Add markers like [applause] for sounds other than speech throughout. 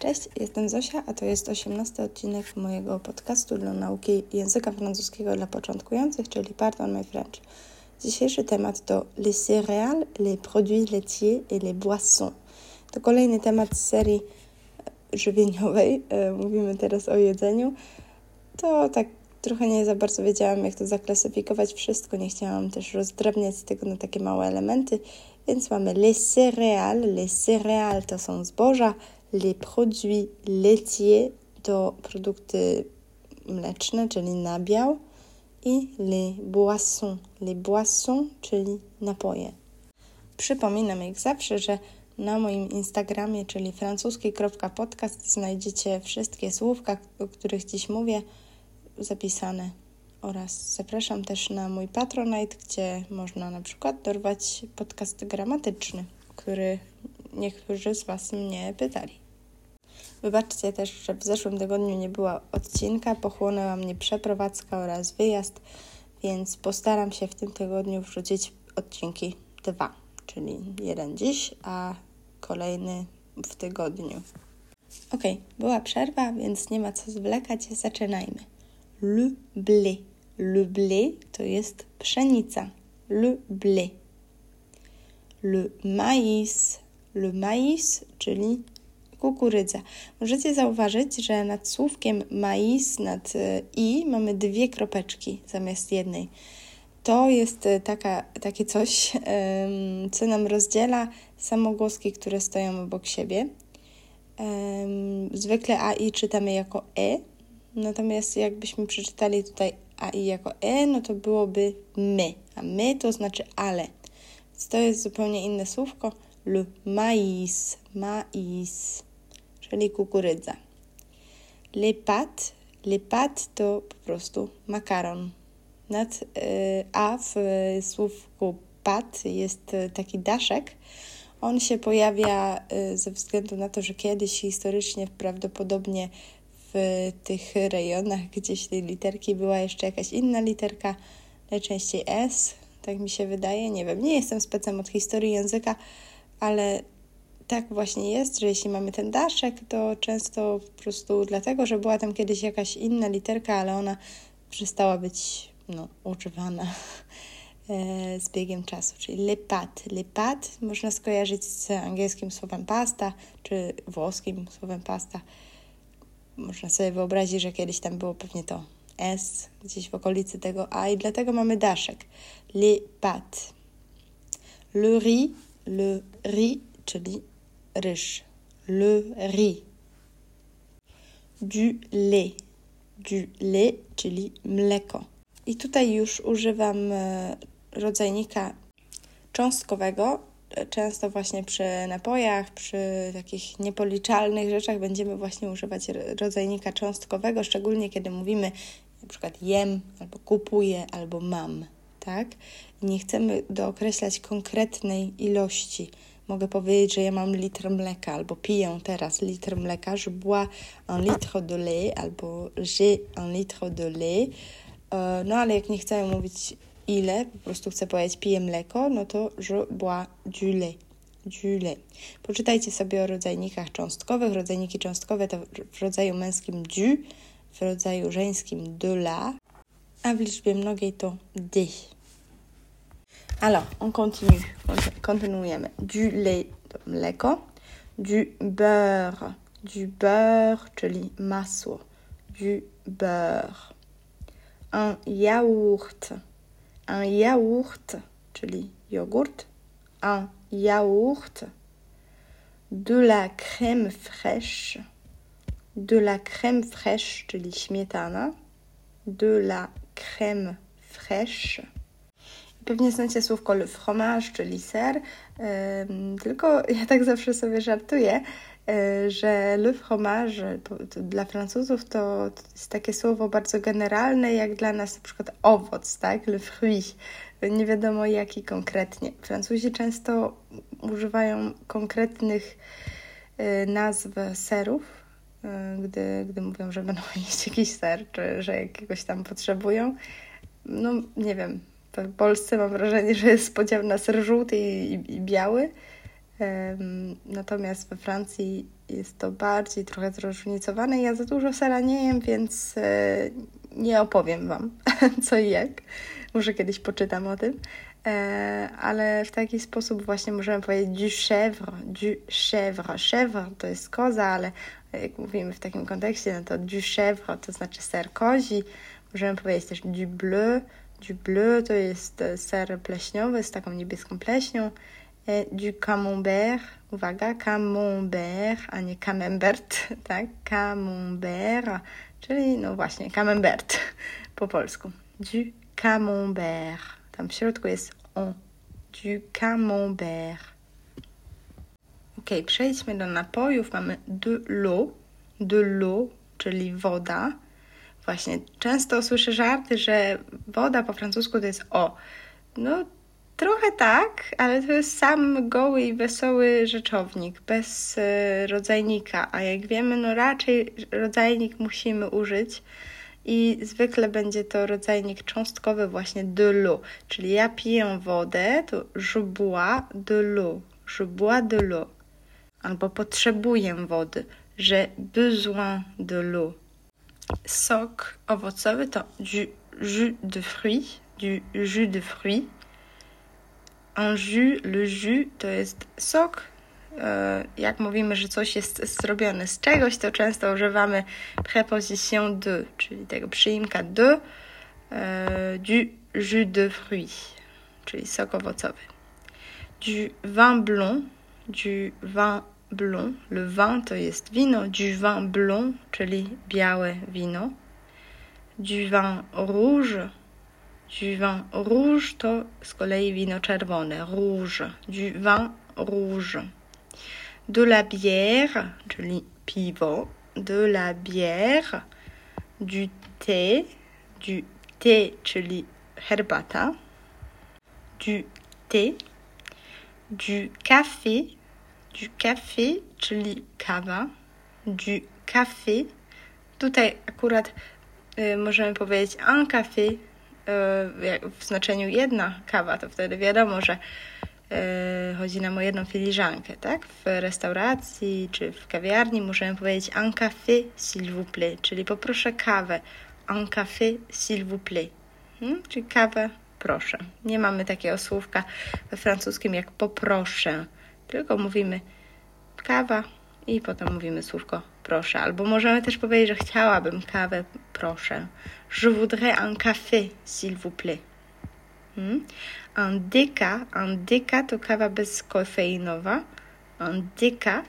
Cześć, jestem Zosia, a to jest 18 odcinek mojego podcastu dla nauki języka francuskiego dla początkujących, czyli Pardon My French. Dzisiejszy temat to les céréales, les produits laitiers et les boissons. To kolejny temat z serii żywieniowej. E, mówimy teraz o jedzeniu. To tak trochę nie za bardzo wiedziałam, jak to zaklasyfikować wszystko. Nie chciałam też rozdrabniać tego na takie małe elementy, więc mamy les céréales. Les céréales to są zboża, les produits laitiers to produkty mleczne, czyli nabiał i les boissons, les boissons, czyli napoje. Przypominam jak zawsze, że na moim Instagramie, czyli francuski.podcast znajdziecie wszystkie słówka, o których dziś mówię, zapisane. Oraz zapraszam też na mój Patronite, gdzie można na przykład dorwać podcast gramatyczny, który niektórzy z Was mnie pytali. Wybaczcie też, że w zeszłym tygodniu nie było odcinka, pochłonęła mnie przeprowadzka oraz wyjazd, więc postaram się w tym tygodniu wrzucić odcinki dwa, czyli jeden dziś, a kolejny w tygodniu. Ok, była przerwa, więc nie ma co zwlekać, zaczynajmy. Le blé. Le blé to jest pszenica. Le blé. Le maïs. Le maïs, czyli kukurydza. Możecie zauważyć, że nad słówkiem mais, nad e, i mamy dwie kropeczki zamiast jednej. To jest e, taka, takie coś, co nam rozdziela samogłoski, które stoją obok siebie. Zwykle a i czytamy jako e, natomiast jakbyśmy przeczytali tutaj a i jako e, no to byłoby my, a my to znaczy ale. Więc to jest zupełnie inne słówko. Le mais, mais czyli pâtes, les pâtes to po prostu makaron. Nad y, a w słówku pat jest taki daszek. On się pojawia y, ze względu na to, że kiedyś historycznie prawdopodobnie w tych rejonach gdzieś tej literki była jeszcze jakaś inna literka, najczęściej S, tak mi się wydaje. Nie wiem, nie jestem specem od historii języka, ale tak właśnie jest, że jeśli mamy ten daszek, to często po prostu dlatego, że była tam kiedyś jakaś inna literka, ale ona przestała być no, używana e, z biegiem czasu, czyli le pat. Le pat można skojarzyć z angielskim słowem pasta, czy włoskim słowem pasta. Można sobie wyobrazić, że kiedyś tam było pewnie to S, gdzieś w okolicy tego A i dlatego mamy daszek. Le pat. Le riz, le riz, czyli ryż. Le riz. Du lait. Du lait, czyli mleko. I tutaj już używam e, rodzajnika cząstkowego. Często właśnie przy napojach, przy takich niepoliczalnych rzeczach będziemy właśnie używać rodzajnika cząstkowego, szczególnie kiedy mówimy na przykład jem, albo kupuję, albo mam, tak? Nie chcemy dookreślać konkretnej ilości mogę powiedzieć, że ja mam litr mleka albo piję teraz litr mleka, je bois un litre de lait albo j'ai un litre de lait. E, no ale jak nie chcę mówić ile, po prostu chcę powiedzieć piję mleko, no to je bois du lait. Lait. Poczytajcie sobie o rodzajnikach cząstkowych. Rodzajniki cząstkowe to w rodzaju męskim du, w rodzaju żeńskim de la, Alors, on continue. Continuons. Du lait. Du beurre. Du beurre, czyli masło. Du beurre. Un yaourt. Un yaourt, czyli jogurt. Un yaourt. De la crème fraîche. De la crème fraîche, czyli śmietana. De la crème fraîche. Pewnie znacie słówko le fromage, czyli ser, tylko ja tak zawsze sobie żartuję, że le fromage dla Francuzów to, to jest takie słowo bardzo generalne, jak dla nas na przykład owoc, tak? Le fruit. Nie wiadomo jaki konkretnie. Francuzi często używają konkretnych e, nazw serów, gdy, gdy mówią, że będą [laughs] jeść jakiś ser, czy że jakiegoś tam potrzebują. No, nie wiem, w Polsce mam wrażenie, że jest podział na ser żółty i, i, i biały. Natomiast we Francji jest to bardziej trochę zróżnicowane. Ja za dużo sera nie jem, więc e, nie opowiem Wam [laughs] co i jak. Może kiedyś poczytam o tym. E, ale w taki sposób właśnie możemy powiedzieć du chèvre, du chèvre. Chèvre to jest koza, ale jak mówimy w takim kontekście, no to du chèvre to znaczy ser kozi. Możemy powiedzieć też du bleu. Du bleu to jest ser pleśniowy z taką niebieską pleśnią. E, du camembert, uwaga, camembert, a nie camembert, [laughs] tak? Camembert, czyli no właśnie camembert po polsku. Du camembert. Tam w środku jest on. Du camembert. Ok, przejdźmy do napojów. Mamy de l'eau, de l'eau, czyli woda. Właśnie często słyszę żarty, że woda po francusku to jest o. No, trochę tak, ale to jest sam goły i wesoły rzeczownik, bez e, rodzajnika. A jak wiemy, no raczej rodzajnik musimy użyć i zwykle będzie to rodzajnik cząstkowy właśnie de l'eau, czyli ja piję wodę, to je bois de l'eau, je bois de l'eau, albo potrzebuję wody, j'ai besoin de l'eau. Sok owocowy to du jus de fruits, du jus de fruits. Un jus, le jus to jest sok jak mówimy, że coś jest zrobione z czegoś, to często używamy preposition de, czyli tego przyimka de, e, du jus de fruits, czyli sok owocowy. Du vin blanc, du vin blanc. Le vin to jest wino, du vin blanc, czyli białe wino. Du vin rouge, du vin rouge to z kolei wino czerwone, rouge. Du vin rouge de la bière, joli pivot, de la bière, du thé, du thé, joli herbata, du thé, du café, du café, czyli kawa, du café. Tutaj akurat y, możemy powiedzieć un café y, w znaczeniu jedna kawa, to wtedy wiadomo, że E, chodzi nam o jedną filiżankę, tak? W restauracji czy w kawiarni możemy powiedzieć un café s'il vous plaît, czyli poproszę kawę. Un café s'il vous plaît. Hmm? Czyli kawę proszę. Nie mamy takiego słówka we francuskim jak poproszę, tylko mówimy kawa i potem mówimy słówko proszę. Albo możemy też powiedzieć, że chciałabym kawę, proszę. Je voudrais un café, s'il vous plaît. Hmm? Un deca to kawa bezkofeinowa. Un deca,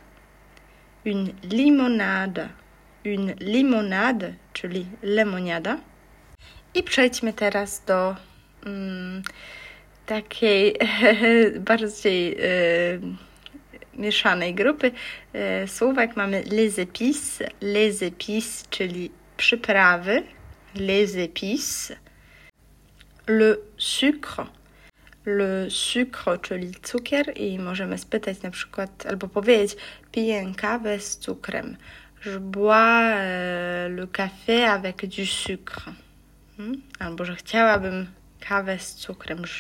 une limonade, une limonade, czyli lemoniada. I przejdźmy teraz do mm, takiej [laughs] bardziej e, mieszanej grupy e, słówek. Mamy les épices, les épices, czyli przyprawy, les épices, le sucre, le sucre, czyli cukier i możemy spytać na przykład, albo. Je bois euh, le café avec du sucre. Hmm?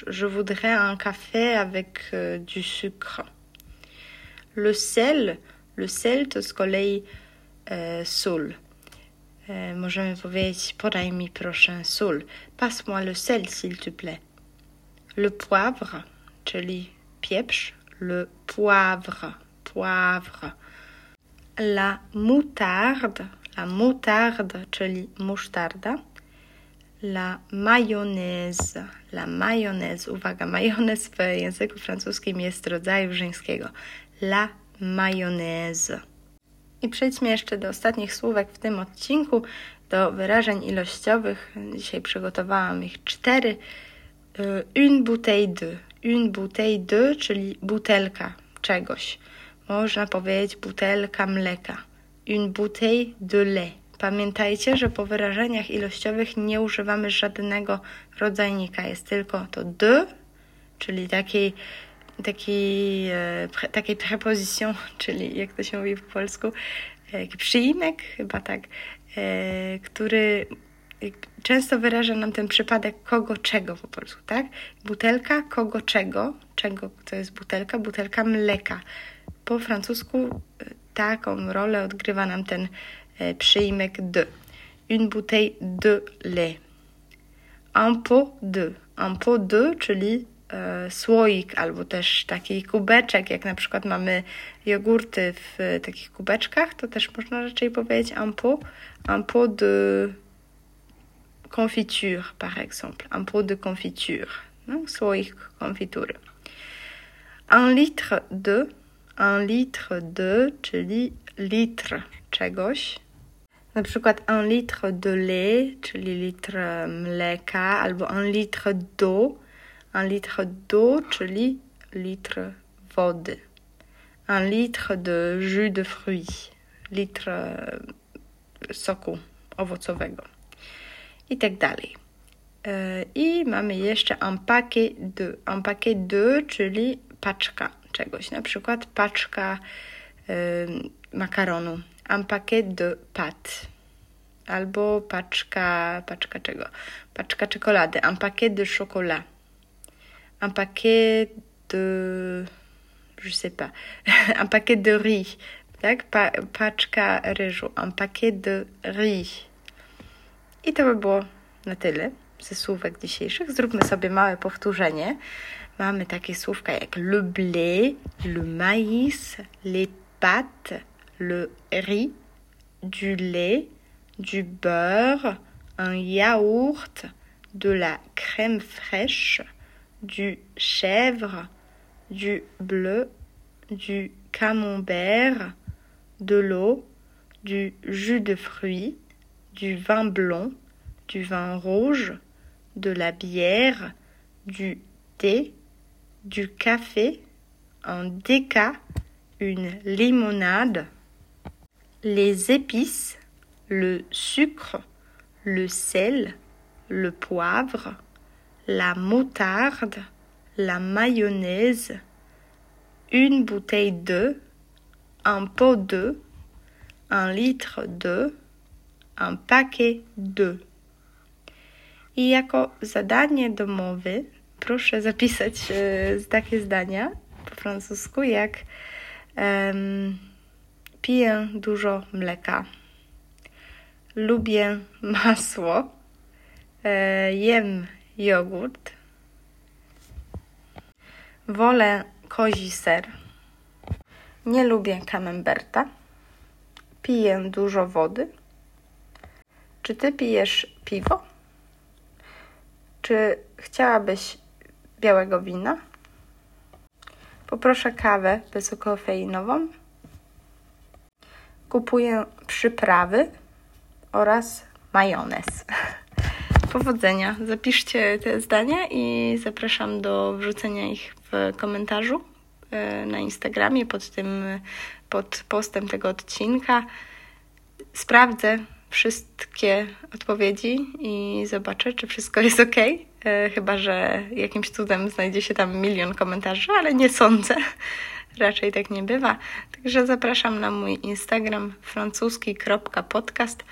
Je voudrais un café avec euh, du sucre. Le sel, le sel to z kolei e. E, możemy powiedzieć podaj mi proszę sól. Passe-moi le sel, s'il te plaît le poivre, czyli pieprz, le poivre, poivre. La moutarde, la moutarde, czyli musztarda. La mayonnaise, la mayonnaise. Uwaga, majonez w języku francuskim jest rodzaju żeńskiego. La mayonnaise. I przejdźmy jeszcze do ostatnich słówek w tym odcinku, do wyrażeń ilościowych. Dzisiaj przygotowałam ich cztery. Y, une bouteille de. Une bouteille de, czyli butelka czegoś. Można powiedzieć butelka mleka. Une bouteille de lait. Pamiętajcie, że po wyrażeniach ilościowych nie używamy żadnego rodzajnika. Jest tylko to de, czyli takiej, takiej, e, takiej preposition, [laughs] czyli jak to się mówi po polsku, e, przyimek, chyba tak, e, który często wyraża nam ten przypadek kogo czego po polsku, tak? Butelka kogo czego, czego to jest butelka, butelka mleka. Po francusku taką rolę odgrywa nam ten przyjmek de. Une bouteille de lait. Un pot de. Un pot de, czyli słoik albo też taki kubeczek, jak na przykład mamy jogurty w takich kubeczkach, to też można raczej powiedzieć un pot, un pot de confiture par exemple, un pot de confiture, no? słoik konfitury. Un litre de, un litre de, czyli litr czegoś. Na przykład un litre de lait, czyli litr mleka, albo un litre d'eau, un litre d'eau, czyli litr wody. Un litre de jus de fruits, litr soku owocowego. I tak dalej. I mamy jeszcze un paquet de. Un paquet de, czyli paczka czegoś, na przykład paczka y, makaronu, un paquet de pâtes, albo paczka, paczka czego? Paczka czekolady, un paquet de chocolat, un paquet de, je sais pas, [laughs] un paquet de riz, paczka ryżu, un paquet de riz. I to by było na tyle ze słówek dzisiejszych. Zróbmy sobie małe powtórzenie. Mamy takie słówka jak le blé, le maïs, les pâtes, le riz, du lait, du beurre, un yaourt, de la crème fraîche, du chèvre, du bleu, du camembert, de l'eau, du jus de fruits, du vin blond, du vin rouge, de la bière, du thé, du café, un déca, une limonade, les épices, le sucre, le sel, le poivre, la moutarde, la mayonnaise, une bouteille d'œuf, un pot d'œuf, un litre d'œuf, un paquet d'œufs. I jako zadanie domowe proszę zapisać e, takie zdania po francusku, jak um, piję dużo mleka, lubię masło, e, jem jogurt, wolę kozi ser, nie lubię camemberta, piję dużo wody. Czy ty pijesz piwo? Czy chciałabyś białego wina? Poproszę kawę bezkofeinową. Kupuję przyprawy oraz majonez. [laughs] Powodzenia. Zapiszcie te zdania i zapraszam do wrzucenia ich w komentarzu e, na Instagramie pod tym pod postem tego odcinka. Sprawdzę, wszystkie odpowiedzi i zobaczę, czy wszystko jest ok. E, chyba, że jakimś cudem znajdzie się tam milion komentarzy, ale nie sądzę. Raczej tak nie bywa. Także zapraszam na mój Instagram francuski.podcast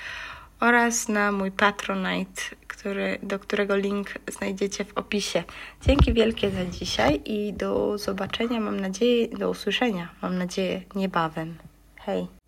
oraz na mój Patronite, który, do którego link znajdziecie w opisie. Dzięki wielkie za dzisiaj i do zobaczenia, mam nadzieję, do usłyszenia, mam nadzieję, niebawem. Hej!